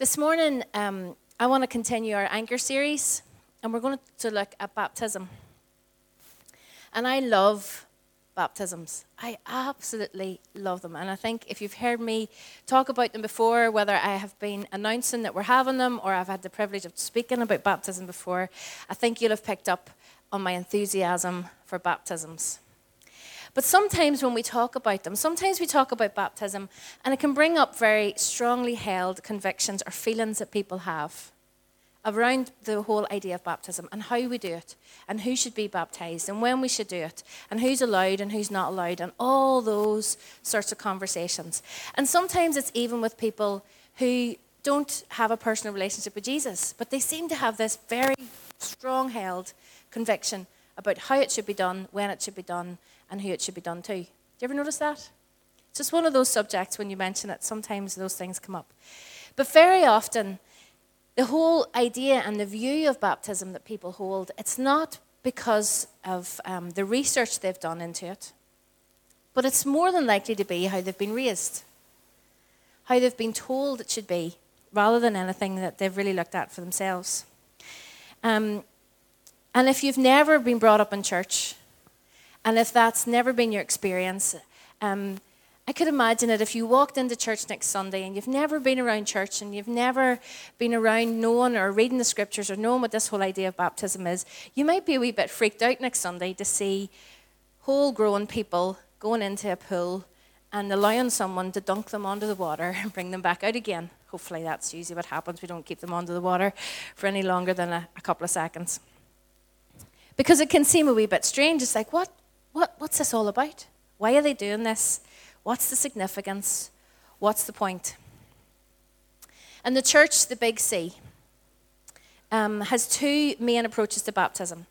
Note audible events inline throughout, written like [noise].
This morning, um, I want to continue our anchor series, and we're going to look at baptism. And I love baptisms. I absolutely love them. And I think if you've heard me talk about them before, whether I have been announcing that we're having them or I've had the privilege of speaking about baptism before, I think you'll have picked up on my enthusiasm for baptisms. But sometimes when we talk about them, sometimes we talk about baptism and it can bring up very strongly held convictions or feelings that people have around the whole idea of baptism and how we do it and who should be baptized and when we should do it and who's allowed and who's not allowed and all those sorts of conversations. And sometimes it's even with people who don't have a personal relationship with Jesus, but they seem to have this very strong held conviction about how it should be done, when it should be done, and who it should be done to. Do you ever notice that? It's just one of those subjects when you mention it, sometimes those things come up. But very often, the whole idea and the view of baptism that people hold, it's not because of um, the research they've done into it, but it's more than likely to be how they've been raised, how they've been told it should be, rather than anything that they've really looked at for themselves. Um, and if you've never been brought up in church, and if that's never been your experience, um, I could imagine it if you walked into church next Sunday and you've never been around church and you've never been around knowing or reading the scriptures or knowing what this whole idea of baptism is, you might be a wee bit freaked out next Sunday to see whole grown people going into a pool and allowing someone to dunk them under the water [laughs] and bring them back out again. Hopefully, that's usually what happens. We don't keep them under the water for any longer than a, a couple of seconds. Because it can seem a wee bit strange. It's like, what, what, what's this all about? Why are they doing this? What's the significance? What's the point? And the church, the Big C, um, has two main approaches to baptism.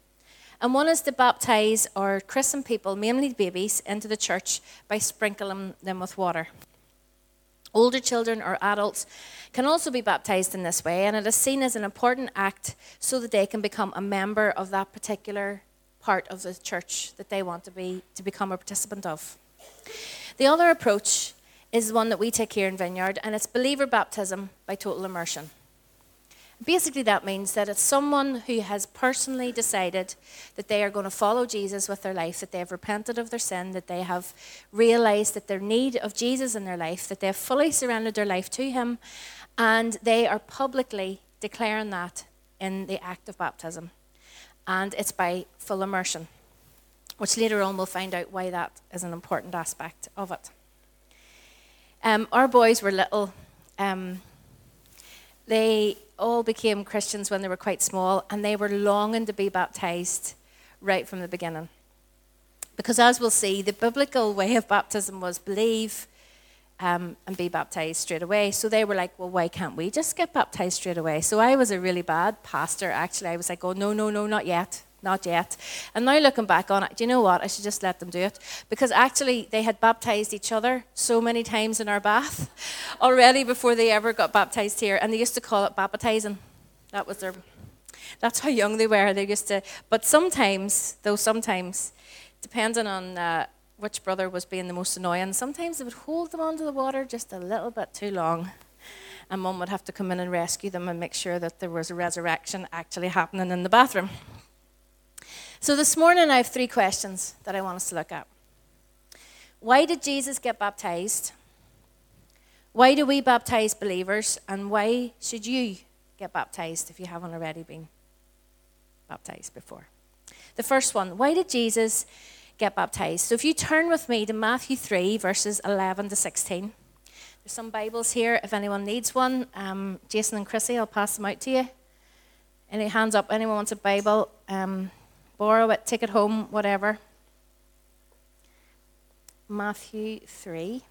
And one is to baptize or christen people, mainly babies, into the church by sprinkling them with water. Older children or adults can also be baptized in this way, and it is seen as an important act so that they can become a member of that particular part of the church that they want to be to become a participant of. The other approach is one that we take here in Vineyard, and it's believer baptism by total immersion. Basically, that means that it's someone who has personally decided that they are going to follow Jesus with their life, that they have repented of their sin, that they have realized that their need of Jesus in their life, that they have fully surrendered their life to Him, and they are publicly declaring that in the act of baptism and it's by full immersion, which later on we'll find out why that is an important aspect of it. Um, our boys were little. Um, they all became Christians when they were quite small, and they were longing to be baptized right from the beginning. Because as we'll see, the biblical way of baptism was believe, um, and be baptized straight away. So they were like, well, why can't we just get baptized straight away? So I was a really bad pastor, actually. I was like, oh, no, no, no, not yet. Not yet. And now looking back on it, do you know what? I should just let them do it. Because actually, they had baptized each other so many times in our bath [laughs] already before they ever got baptized here. And they used to call it baptizing. That was their, that's how young they were. They used to, but sometimes, though sometimes, depending on, uh, which brother was being the most annoying. Sometimes they would hold them under the water just a little bit too long. And mum would have to come in and rescue them and make sure that there was a resurrection actually happening in the bathroom. So this morning I have three questions that I want us to look at. Why did Jesus get baptized? Why do we baptize believers? And why should you get baptized if you haven't already been baptized before? The first one why did Jesus get baptized. So if you turn with me to Matthew 3, verses 11 to 16. There's some Bibles here if anyone needs one. Um, Jason and Chrissy, I'll pass them out to you. Any hands up? Anyone wants a Bible? Um, borrow it, take it home, whatever. Matthew 3.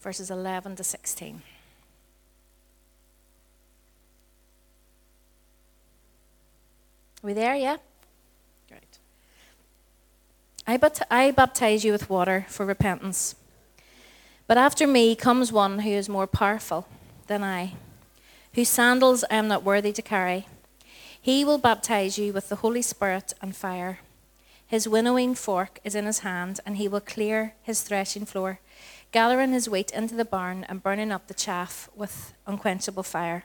Verses 11 to 16. We there? Yeah? Great. I, bat- I baptize you with water for repentance. But after me comes one who is more powerful than I, whose sandals I am not worthy to carry. He will baptize you with the Holy Spirit and fire. His winnowing fork is in his hand, and he will clear his threshing floor gathering his wheat into the barn and burning up the chaff with unquenchable fire.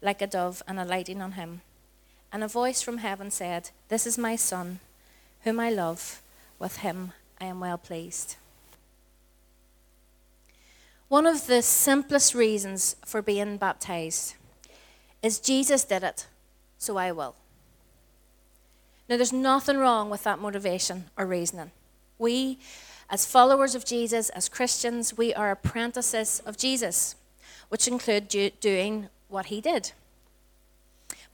like a dove and alighting on him. And a voice from heaven said, This is my Son, whom I love. With him I am well pleased. One of the simplest reasons for being baptized is Jesus did it, so I will. Now, there's nothing wrong with that motivation or reasoning. We, as followers of Jesus, as Christians, we are apprentices of Jesus, which include do, doing what he did.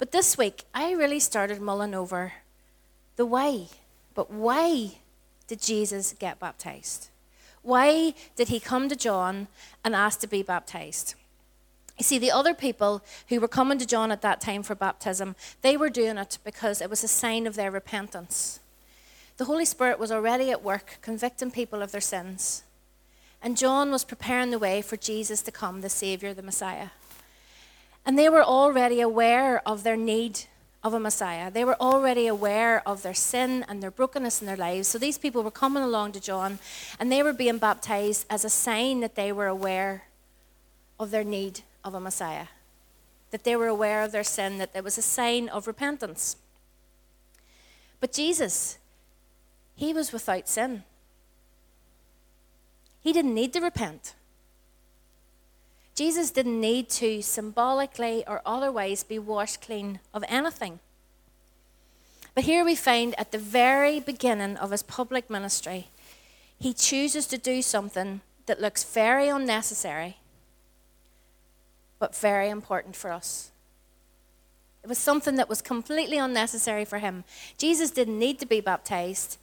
But this week, I really started mulling over the why. But why did Jesus get baptized? Why did he come to John and ask to be baptized? You see, the other people who were coming to John at that time for baptism, they were doing it because it was a sign of their repentance. The Holy Spirit was already at work convicting people of their sins. And John was preparing the way for Jesus to come, the Savior, the Messiah. And they were already aware of their need of a Messiah. They were already aware of their sin and their brokenness in their lives. So these people were coming along to John and they were being baptized as a sign that they were aware of their need of a Messiah, that they were aware of their sin, that there was a sign of repentance. But Jesus, he was without sin. He didn't need to repent. Jesus didn't need to symbolically or otherwise be washed clean of anything. But here we find at the very beginning of his public ministry, he chooses to do something that looks very unnecessary, but very important for us. It was something that was completely unnecessary for him. Jesus didn't need to be baptized,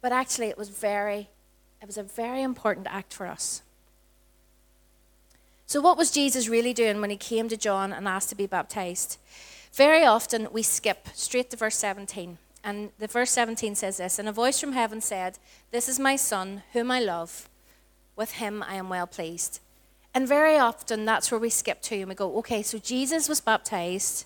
but actually it was very it was a very important act for us. So, what was Jesus really doing when he came to John and asked to be baptized? Very often we skip straight to verse 17. And the verse 17 says this And a voice from heaven said, This is my son, whom I love. With him I am well pleased. And very often that's where we skip to and we go, okay, so Jesus was baptized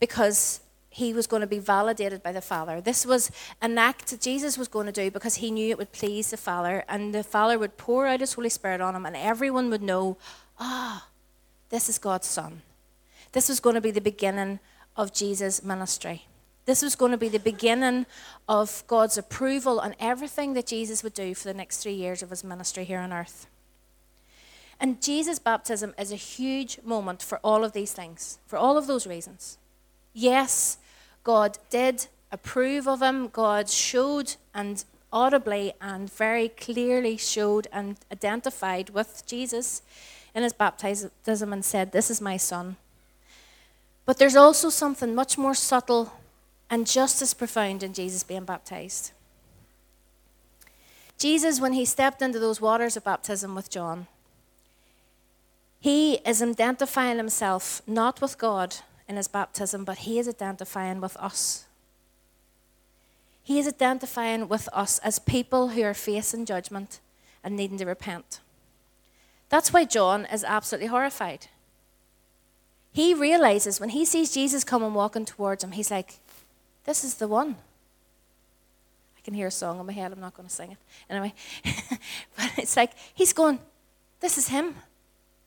because he was going to be validated by the Father. This was an act that Jesus was going to do because he knew it would please the Father, and the Father would pour out his Holy Spirit on him, and everyone would know, ah, this is God's Son. This was going to be the beginning of Jesus' ministry. This was going to be the beginning of God's approval on everything that Jesus would do for the next three years of his ministry here on earth. And Jesus' baptism is a huge moment for all of these things, for all of those reasons. Yes, God did approve of him. God showed and audibly and very clearly showed and identified with Jesus in his baptism and said, This is my son. But there's also something much more subtle and just as profound in Jesus being baptized. Jesus, when he stepped into those waters of baptism with John, he is identifying himself not with God in his baptism, but he is identifying with us. He is identifying with us as people who are facing judgment and needing to repent. That's why John is absolutely horrified. He realizes when he sees Jesus coming walking towards him, he's like, This is the one. I can hear a song in my head, I'm not going to sing it. Anyway, [laughs] but it's like, he's going, This is him.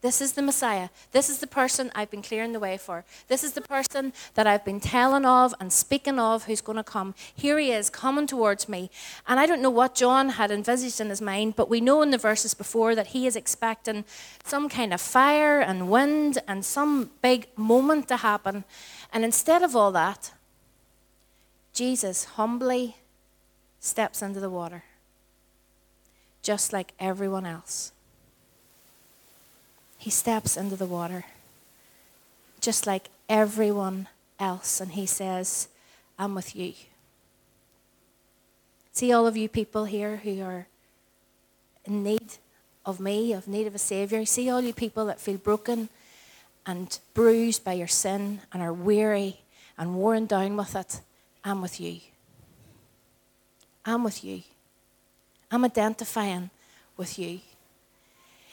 This is the Messiah. This is the person I've been clearing the way for. This is the person that I've been telling of and speaking of who's going to come. Here he is coming towards me. And I don't know what John had envisaged in his mind, but we know in the verses before that he is expecting some kind of fire and wind and some big moment to happen. And instead of all that, Jesus humbly steps into the water, just like everyone else he steps into the water, just like everyone else, and he says, I'm with you. See all of you people here who are in need of me, of need of a Saviour. See all you people that feel broken and bruised by your sin and are weary and worn down with it. I'm with you. I'm with you. I'm identifying with you.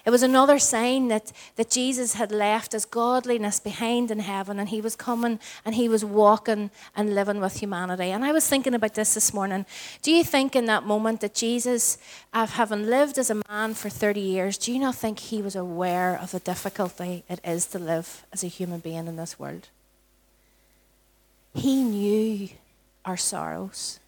It was another sign that, that Jesus had left his godliness behind in heaven and he was coming and he was walking and living with humanity. And I was thinking about this this morning. Do you think in that moment that Jesus, having lived as a man for 30 years, do you not think he was aware of the difficulty it is to live as a human being in this world? He knew our sorrows.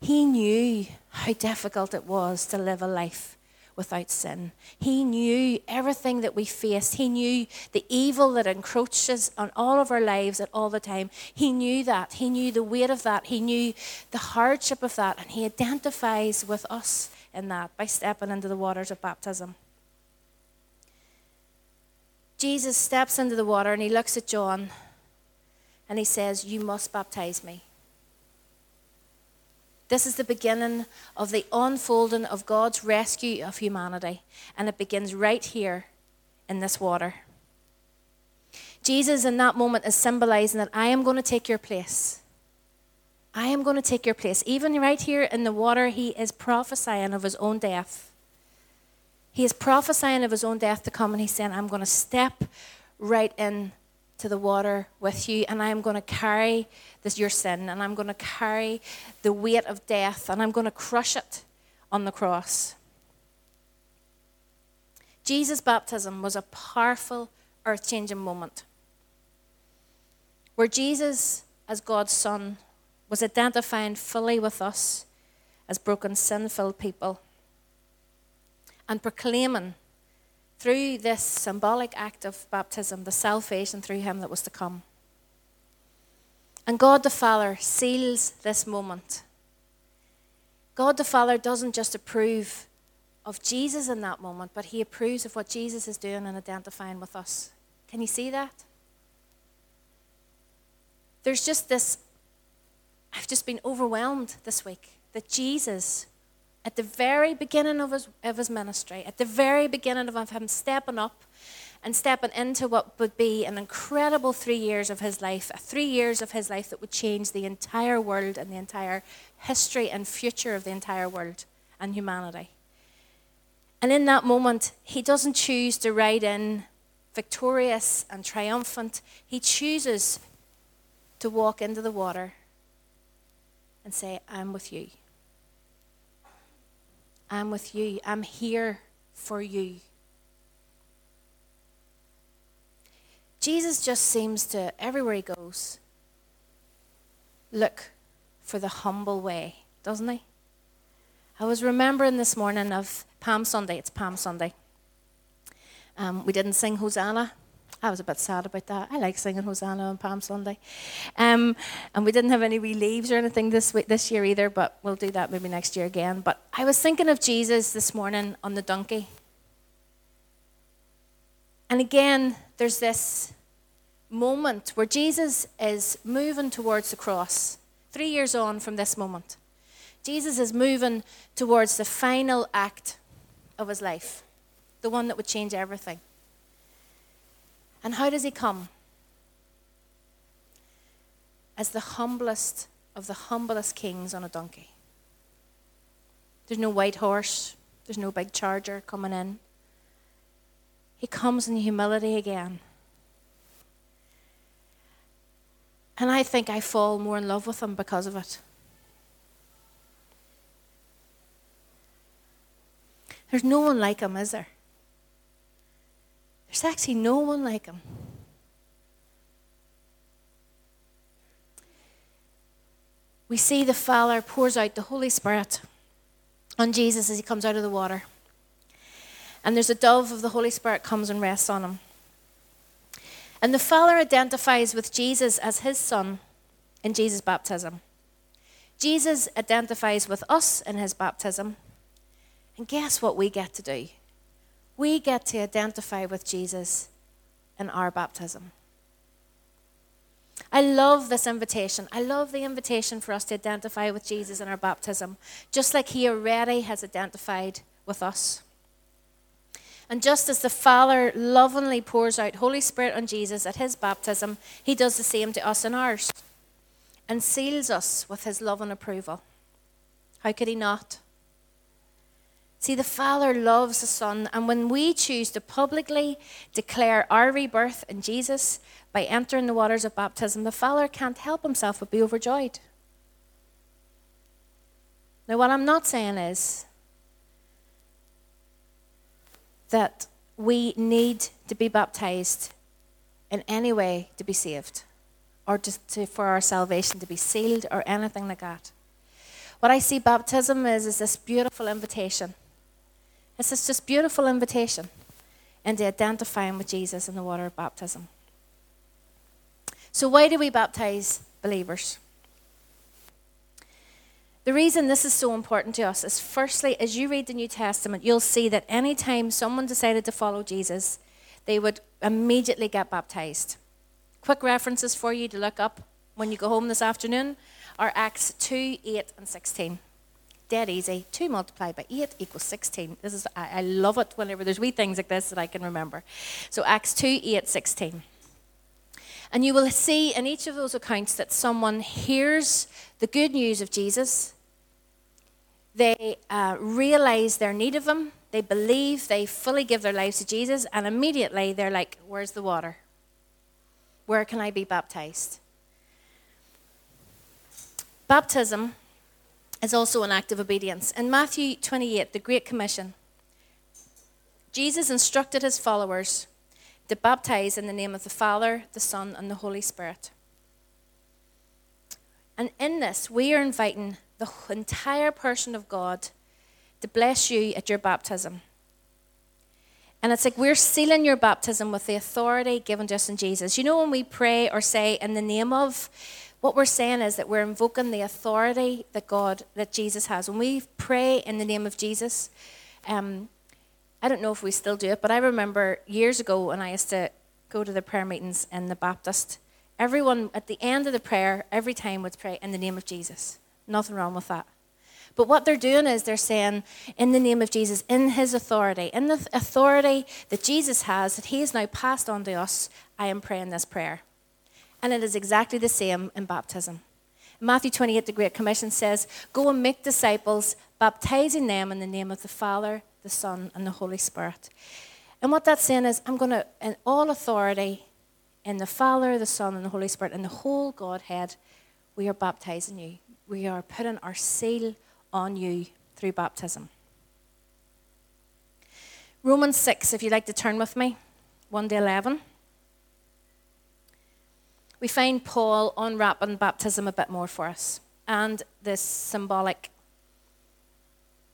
He knew how difficult it was to live a life without sin. He knew everything that we face. He knew the evil that encroaches on all of our lives at all the time. He knew that. He knew the weight of that. He knew the hardship of that. And he identifies with us in that by stepping into the waters of baptism. Jesus steps into the water and he looks at John and he says, You must baptize me. This is the beginning of the unfolding of God's rescue of humanity, and it begins right here in this water. Jesus, in that moment, is symbolizing that I am going to take your place. I am going to take your place. Even right here in the water, he is prophesying of his own death. He is prophesying of his own death to come, and he's saying, I'm going to step right in to the water with you, and I'm going to carry this your sin, and I'm going to carry the weight of death, and I'm going to crush it on the cross. Jesus' baptism was a powerful, earth changing moment where Jesus, as God's Son, was identifying fully with us as broken, sin filled people and proclaiming through this symbolic act of baptism, the salvation through him that was to come. And God the Father seals this moment. God the Father doesn't just approve of Jesus in that moment, but he approves of what Jesus is doing and identifying with us. Can you see that? There's just this, I've just been overwhelmed this week that Jesus at the very beginning of his, of his ministry, at the very beginning of him stepping up and stepping into what would be an incredible three years of his life—a three years of his life that would change the entire world and the entire history and future of the entire world and humanity. And in that moment, he doesn't choose to ride in victorious and triumphant. He chooses to walk into the water and say, I'm with you. I'm with you. I'm here for you. Jesus just seems to, everywhere he goes, look for the humble way, doesn't he? I was remembering this morning of Palm Sunday. It's Palm Sunday. Um, we didn't sing Hosanna I was a bit sad about that. I like singing Hosanna on Palm Sunday. Um, and we didn't have any wee leaves or anything this, week, this year either, but we'll do that maybe next year again. But I was thinking of Jesus this morning on the donkey. And again, there's this moment where Jesus is moving towards the cross, three years on from this moment. Jesus is moving towards the final act of his life, the one that would change everything. And how does he come? As the humblest of the humblest kings on a donkey. There's no white horse, there's no big charger coming in. He comes in humility again. And I think I fall more in love with him because of it. There's no one like him, is there? There's actually no one like him. We see the Father pours out the Holy Spirit on Jesus as he comes out of the water. And there's a dove of the Holy Spirit comes and rests on him. And the Father identifies with Jesus as his son in Jesus' baptism. Jesus identifies with us in his baptism. And guess what we get to do? We get to identify with Jesus in our baptism. I love this invitation. I love the invitation for us to identify with Jesus in our baptism, just like he already has identified with us. And just as the Father lovingly pours out Holy Spirit on Jesus at his baptism, he does the same to us in ours and seals us with his love and approval. How could he not? See, the Father loves the Son, and when we choose to publicly declare our rebirth in Jesus by entering the waters of baptism, the Father can't help himself but be overjoyed. Now, what I'm not saying is that we need to be baptized in any way to be saved or to, for our salvation to be sealed or anything like that. What I see baptism is, is this beautiful invitation. It's this just beautiful invitation into identifying with Jesus in the water of baptism. So, why do we baptize believers? The reason this is so important to us is firstly, as you read the New Testament, you'll see that anytime someone decided to follow Jesus, they would immediately get baptized. Quick references for you to look up when you go home this afternoon are Acts 2, 8, and 16. Dead easy. 2 multiplied by 8 equals 16. This is I, I love it whenever there's wee things like this that I can remember. So Acts 2, 8, 16. And you will see in each of those accounts that someone hears the good news of Jesus they uh, realize their need of Him. They believe, they fully give their lives to Jesus, and immediately they're like, Where's the water? Where can I be baptized? Baptism is also an act of obedience. In Matthew 28, the Great Commission, Jesus instructed his followers to baptize in the name of the Father, the Son, and the Holy Spirit. And in this, we are inviting the entire person of God to bless you at your baptism. And it's like we're sealing your baptism with the authority given to us in Jesus. You know, when we pray or say in the name of, what we're saying is that we're invoking the authority that God, that Jesus has. When we pray in the name of Jesus, um, I don't know if we still do it, but I remember years ago when I used to go to the prayer meetings in the Baptist, everyone at the end of the prayer, every time would pray in the name of Jesus. Nothing wrong with that. But what they're doing is they're saying, in the name of Jesus, in his authority, in the authority that Jesus has, that he has now passed on to us, I am praying this prayer. And it is exactly the same in baptism. Matthew 28, the Great Commission says, Go and make disciples, baptizing them in the name of the Father, the Son, and the Holy Spirit. And what that's saying is, I'm going to, in all authority, in the Father, the Son, and the Holy Spirit, and the whole Godhead, we are baptizing you we are putting our seal on you through baptism. Romans 6, if you'd like to turn with me, 1 to 11. We find Paul unwrapping baptism a bit more for us and this symbolic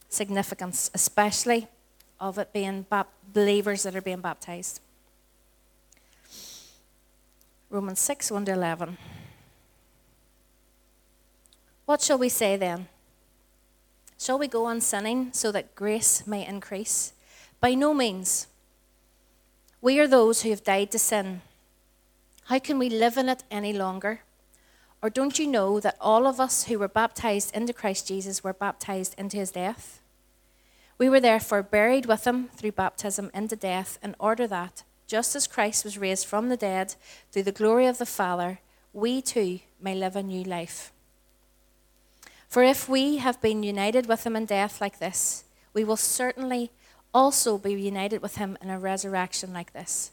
significance, especially of it being believers that are being baptized. Romans 6, 1 to 11. What shall we say then? Shall we go on sinning so that grace may increase? By no means. We are those who have died to sin. How can we live in it any longer? Or don't you know that all of us who were baptized into Christ Jesus were baptized into his death? We were therefore buried with him through baptism into death, in order that, just as Christ was raised from the dead through the glory of the Father, we too may live a new life. For if we have been united with him in death like this, we will certainly also be united with him in a resurrection like this.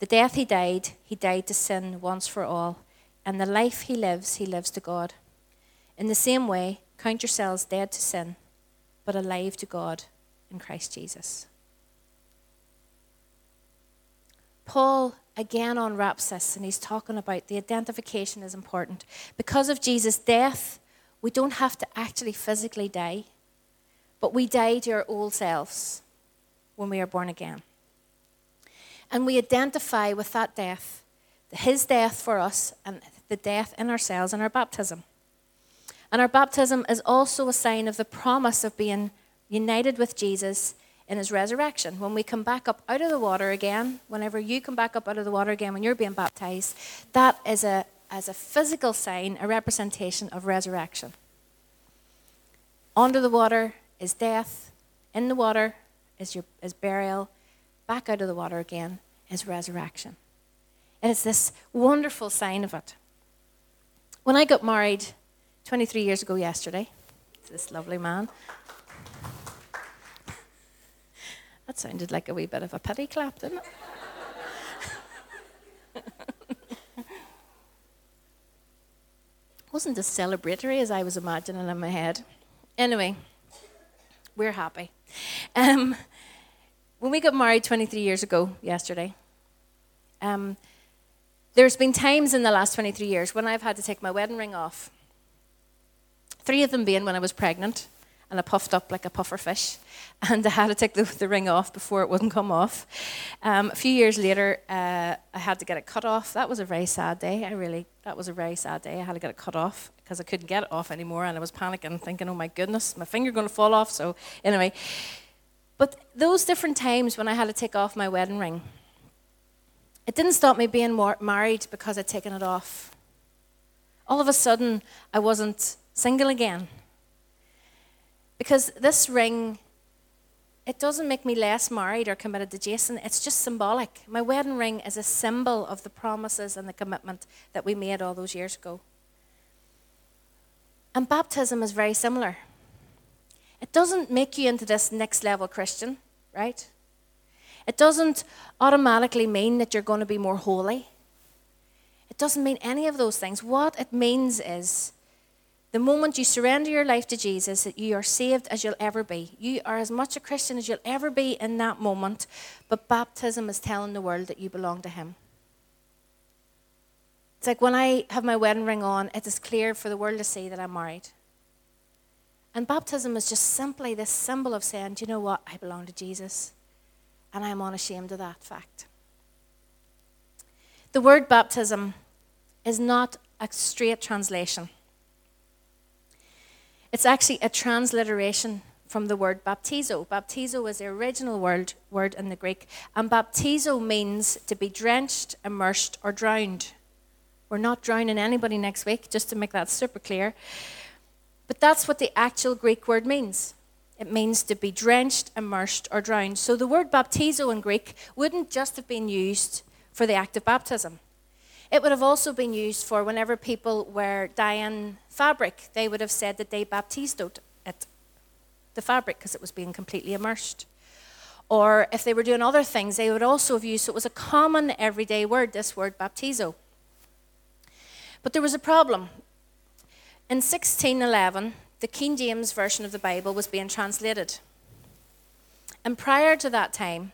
The death he died, he died to sin once for all, and the life he lives, he lives to God. In the same way, count yourselves dead to sin, but alive to God in Christ Jesus. Paul again unwraps this, and he's talking about the identification is important. Because of Jesus' death, we don't have to actually physically die, but we die to our old selves when we are born again. And we identify with that death, his death for us, and the death in ourselves in our baptism. And our baptism is also a sign of the promise of being united with Jesus in his resurrection. When we come back up out of the water again, whenever you come back up out of the water again when you're being baptized, that is a, as a physical sign, a representation of resurrection. Under the water is death, in the water is, your, is burial, back out of the water again is resurrection. And It is this wonderful sign of it. When I got married 23 years ago yesterday, to this lovely man, That sounded like a wee bit of a pity clap, didn't it? [laughs] Wasn't as celebratory as I was imagining in my head. Anyway, we're happy. Um, when we got married 23 years ago, yesterday, um, there's been times in the last 23 years when I've had to take my wedding ring off. Three of them being when I was pregnant, and I puffed up like a puffer fish, [laughs] and I had to take the, the ring off before it wouldn't come off. Um, a few years later, uh, I had to get it cut off. That was a very sad day. I really, that was a very sad day. I had to get it cut off because I couldn't get it off anymore, and I was panicking, thinking, "Oh my goodness, my finger going to fall off." So anyway, but those different times when I had to take off my wedding ring, it didn't stop me being married because I'd taken it off. All of a sudden, I wasn't single again. Because this ring, it doesn't make me less married or committed to Jason. It's just symbolic. My wedding ring is a symbol of the promises and the commitment that we made all those years ago. And baptism is very similar. It doesn't make you into this next level Christian, right? It doesn't automatically mean that you're going to be more holy. It doesn't mean any of those things. What it means is the moment you surrender your life to Jesus, that you are saved as you'll ever be. You are as much a Christian as you'll ever be in that moment, but baptism is telling the world that you belong to Him. It's like when I have my wedding ring on, it is clear for the world to see that I'm married. And baptism is just simply this symbol of saying, Do you know what? I belong to Jesus. And I'm unashamed of that fact. The word baptism is not a straight translation. It's actually a transliteration from the word baptizo. Baptizo is the original word, word in the Greek, and baptizo means to be drenched, immersed, or drowned. We're not drowning anybody next week, just to make that super clear. But that's what the actual Greek word means. It means to be drenched, immersed, or drowned. So the word baptizo in Greek wouldn't just have been used for the act of baptism. It would have also been used for whenever people were dyeing fabric, they would have said that they baptized it, the fabric, because it was being completely immersed. Or if they were doing other things, they would also have used, so it was a common everyday word, this word baptizo. But there was a problem. In 1611, the King James Version of the Bible was being translated. And prior to that time,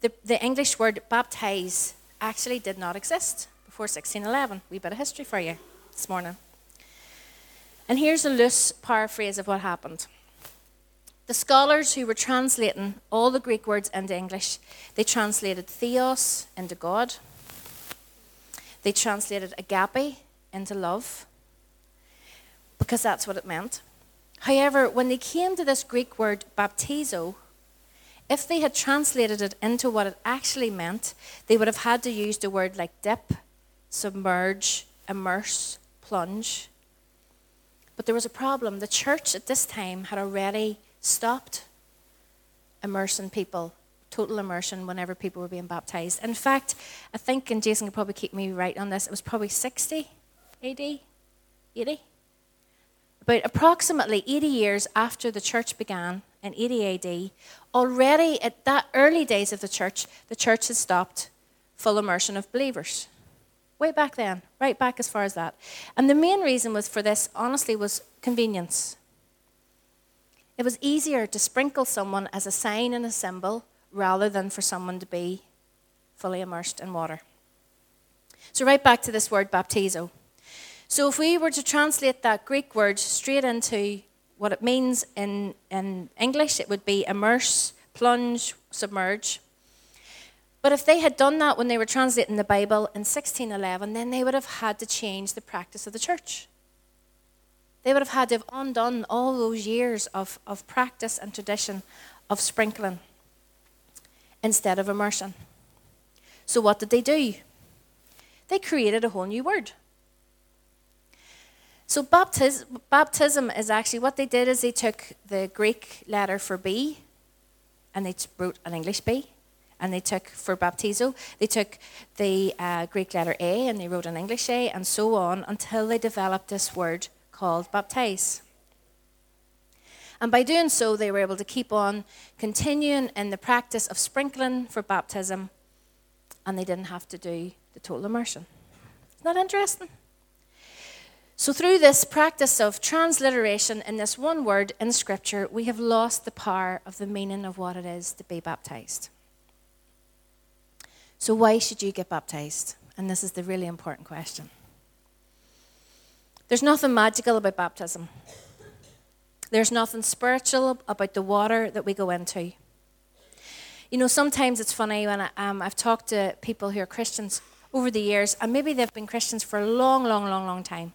the, the English word baptize actually did not exist before 1611. We bit of history for you this morning. And here's a loose paraphrase of what happened. The scholars who were translating all the Greek words into English, they translated theos into God. They translated agape into love, because that's what it meant. However, when they came to this Greek word baptizo, if they had translated it into what it actually meant, they would have had to use the word like dip submerge, immerse, plunge. But there was a problem. The church at this time had already stopped immersing people, total immersion, whenever people were being baptized. In fact, I think, and Jason could probably keep me right on this, it was probably 60 AD, 80. About approximately 80 years after the church began in 80 AD, already at that early days of the church, the church had stopped full immersion of believers. Way back then, right back as far as that. And the main reason was for this, honestly, was convenience. It was easier to sprinkle someone as a sign and a symbol rather than for someone to be fully immersed in water. So, right back to this word baptizo. So, if we were to translate that Greek word straight into what it means in, in English, it would be immerse, plunge, submerge. But if they had done that when they were translating the Bible in 1611, then they would have had to change the practice of the church. They would have had to have undone all those years of, of practice and tradition of sprinkling instead of immersion. So, what did they do? They created a whole new word. So, baptis- baptism is actually what they did is they took the Greek letter for B and they wrote an English B. And they took for baptizo, they took the uh, Greek letter A and they wrote an English A and so on until they developed this word called baptize. And by doing so, they were able to keep on continuing in the practice of sprinkling for baptism, and they didn't have to do the total immersion. Isn't that interesting? So, through this practice of transliteration in this one word in Scripture, we have lost the power of the meaning of what it is to be baptized. So, why should you get baptized? And this is the really important question. There's nothing magical about baptism, there's nothing spiritual about the water that we go into. You know, sometimes it's funny when I, um, I've talked to people who are Christians over the years, and maybe they've been Christians for a long, long, long, long time.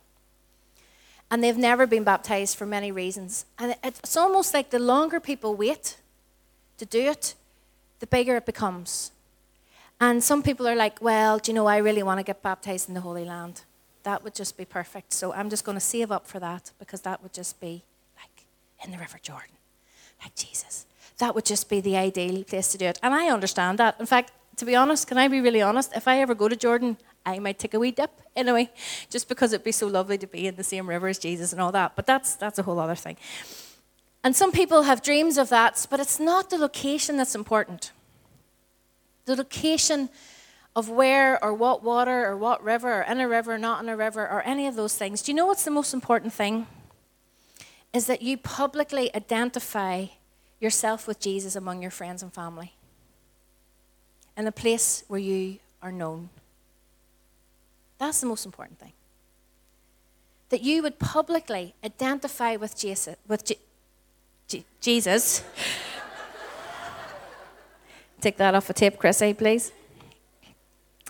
And they've never been baptized for many reasons. And it's almost like the longer people wait to do it, the bigger it becomes. And some people are like, well, do you know, I really want to get baptized in the Holy Land. That would just be perfect. So I'm just going to save up for that because that would just be like in the River Jordan, like Jesus. That would just be the ideal place to do it. And I understand that. In fact, to be honest, can I be really honest? If I ever go to Jordan, I might take a wee dip anyway, just because it'd be so lovely to be in the same river as Jesus and all that. But that's, that's a whole other thing. And some people have dreams of that, but it's not the location that's important the location of where or what water or what river or in a river, not in a river, or any of those things. Do you know what's the most important thing? Is that you publicly identify yourself with Jesus among your friends and family in a place where you are known. That's the most important thing. That you would publicly identify with Jesus, with G- G- Jesus. [laughs] Take that off a tape, Chrissy, please.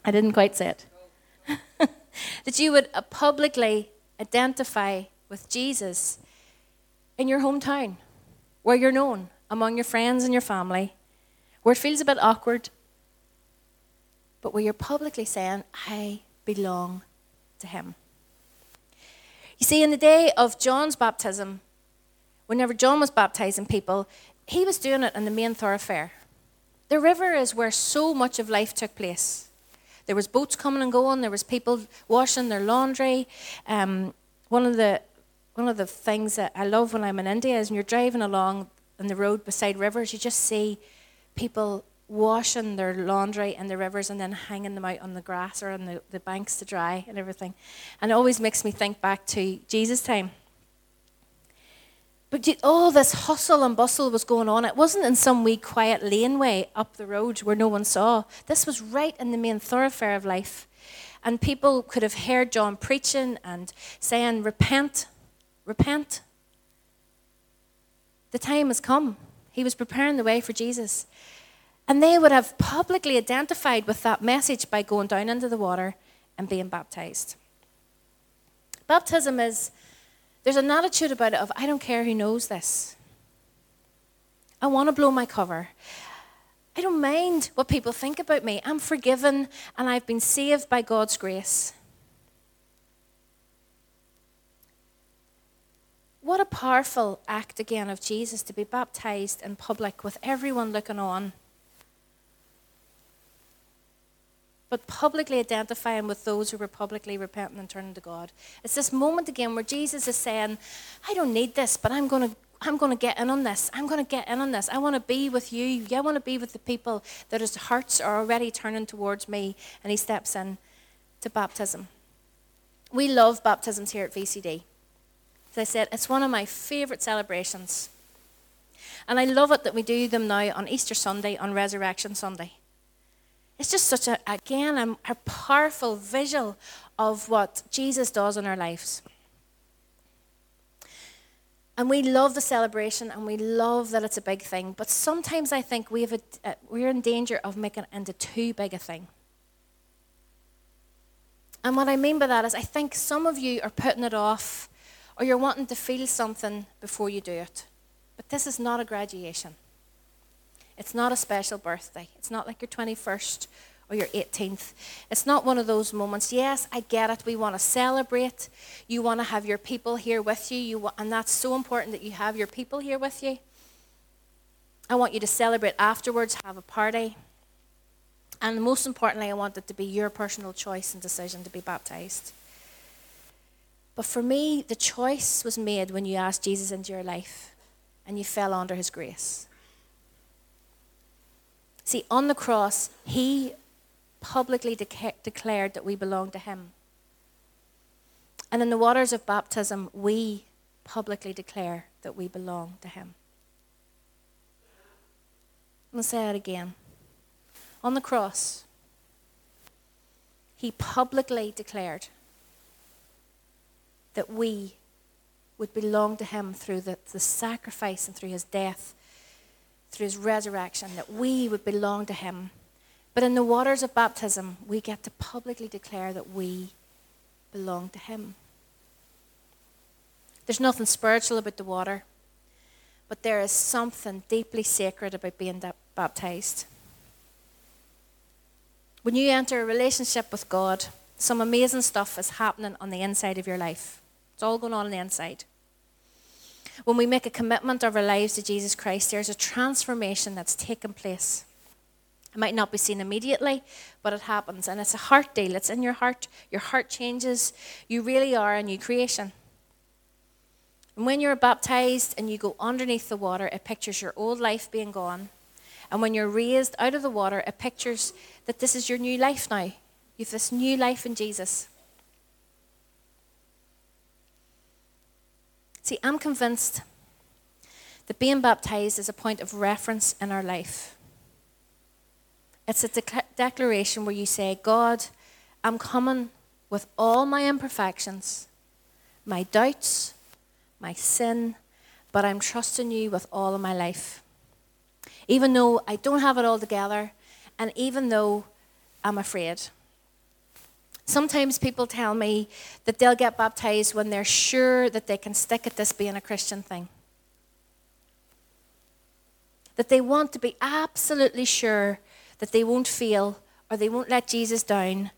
I didn't quite say it. [laughs] that you would uh, publicly identify with Jesus in your hometown, where you're known among your friends and your family, where it feels a bit awkward, but where you're publicly saying, I belong to Him. You see, in the day of John's baptism, whenever John was baptizing people, he was doing it in the main thoroughfare. The river is where so much of life took place. There was boats coming and going. There was people washing their laundry. Um, one of the one of the things that I love when I'm in India is when you're driving along on the road beside rivers, you just see people washing their laundry in the rivers and then hanging them out on the grass or on the, the banks to dry and everything. And it always makes me think back to Jesus' time. But all this hustle and bustle was going on. It wasn't in some wee quiet laneway up the road where no one saw. This was right in the main thoroughfare of life. And people could have heard John preaching and saying, Repent, repent. The time has come. He was preparing the way for Jesus. And they would have publicly identified with that message by going down into the water and being baptized. Baptism is there's an attitude about it of, I don't care who knows this. I want to blow my cover. I don't mind what people think about me. I'm forgiven and I've been saved by God's grace. What a powerful act again of Jesus to be baptized in public with everyone looking on. But publicly identifying with those who were publicly repenting and turning to God. It's this moment again where Jesus is saying, I don't need this, but I'm going to. I'm going to get in on this. I'm going to get in on this. I want to be with you. I want to be with the people that his hearts are already turning towards me. And he steps in to baptism. We love baptisms here at VCD. As I said, it's one of my favourite celebrations. And I love it that we do them now on Easter Sunday, on Resurrection Sunday. It's just such a, again, a, a powerful visual of what Jesus does in our lives. And we love the celebration and we love that it's a big thing. But sometimes I think we have a, we're in danger of making it into too big a thing. And what I mean by that is, I think some of you are putting it off or you're wanting to feel something before you do it. But this is not a graduation. It's not a special birthday. It's not like your 21st or your 18th. It's not one of those moments. Yes, I get it. We want to celebrate. You want to have your people here with you, you and that's so important that you have your people here with you. I want you to celebrate afterwards, have a party. And most importantly, I want it to be your personal choice and decision to be baptized. But for me, the choice was made when you asked Jesus into your life and you fell under his grace. See, on the cross, he publicly de- declared that we belong to him. And in the waters of baptism, we publicly declare that we belong to him. I'm going to say it again. On the cross, he publicly declared that we would belong to him through the, the sacrifice and through his death, through his resurrection, that we would belong to him. But in the waters of baptism, we get to publicly declare that we belong to him. There's nothing spiritual about the water, but there is something deeply sacred about being baptized. When you enter a relationship with God, some amazing stuff is happening on the inside of your life. It's all going on on the inside. When we make a commitment of our lives to Jesus Christ, there's a transformation that's taken place. It might not be seen immediately, but it happens. And it's a heart deal. It's in your heart. Your heart changes. You really are a new creation. And when you're baptized and you go underneath the water, it pictures your old life being gone. And when you're raised out of the water, it pictures that this is your new life now. You have this new life in Jesus. See, I'm convinced that being baptized is a point of reference in our life. It's a de- declaration where you say, God, I'm coming with all my imperfections, my doubts, my sin, but I'm trusting you with all of my life. Even though I don't have it all together, and even though I'm afraid. Sometimes people tell me that they'll get baptized when they're sure that they can stick at this being a Christian thing. That they want to be absolutely sure that they won't fail or they won't let Jesus down.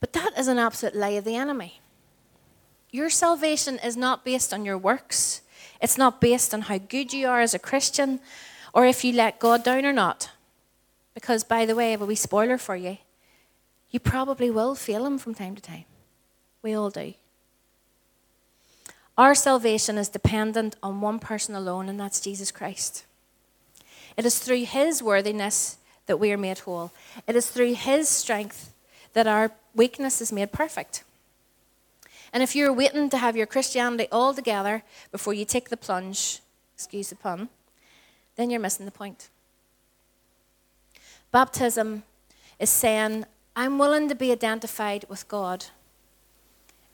But that is an absolute lie of the enemy. Your salvation is not based on your works, it's not based on how good you are as a Christian or if you let God down or not. Because, by the way, I have a wee spoiler for you you probably will feel Him from time to time. We all do. Our salvation is dependent on one person alone, and that's Jesus Christ. It is through His worthiness that we are made whole, it is through His strength that our weakness is made perfect. And if you're waiting to have your Christianity all together before you take the plunge, excuse the pun, then you're missing the point. Baptism is saying, I'm willing to be identified with God.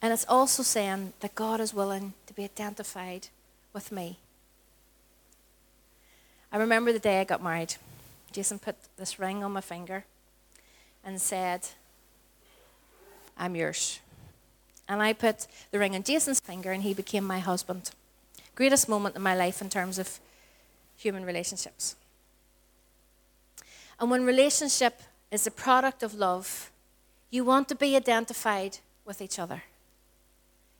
And it's also saying that God is willing to be identified with me. I remember the day I got married. Jason put this ring on my finger and said, I'm yours. And I put the ring on Jason's finger and he became my husband. Greatest moment in my life in terms of human relationships. And when relationship is a product of love. You want to be identified with each other.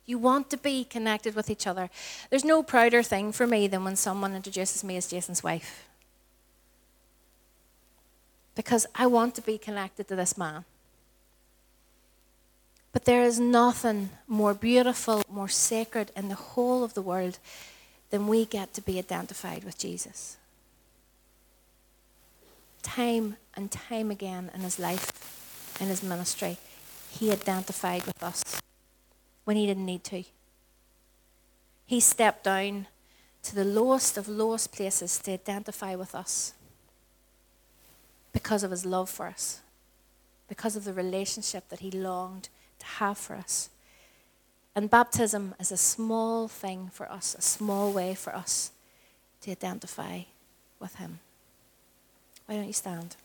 You want to be connected with each other. There's no prouder thing for me than when someone introduces me as Jason's wife. Because I want to be connected to this man. But there is nothing more beautiful, more sacred in the whole of the world than we get to be identified with Jesus time and time again in his life, in his ministry, he identified with us when he didn't need to. He stepped down to the lowest of lowest places to identify with us because of his love for us, because of the relationship that he longed to have for us. And baptism is a small thing for us, a small way for us to identify with Him. Why don't you stand?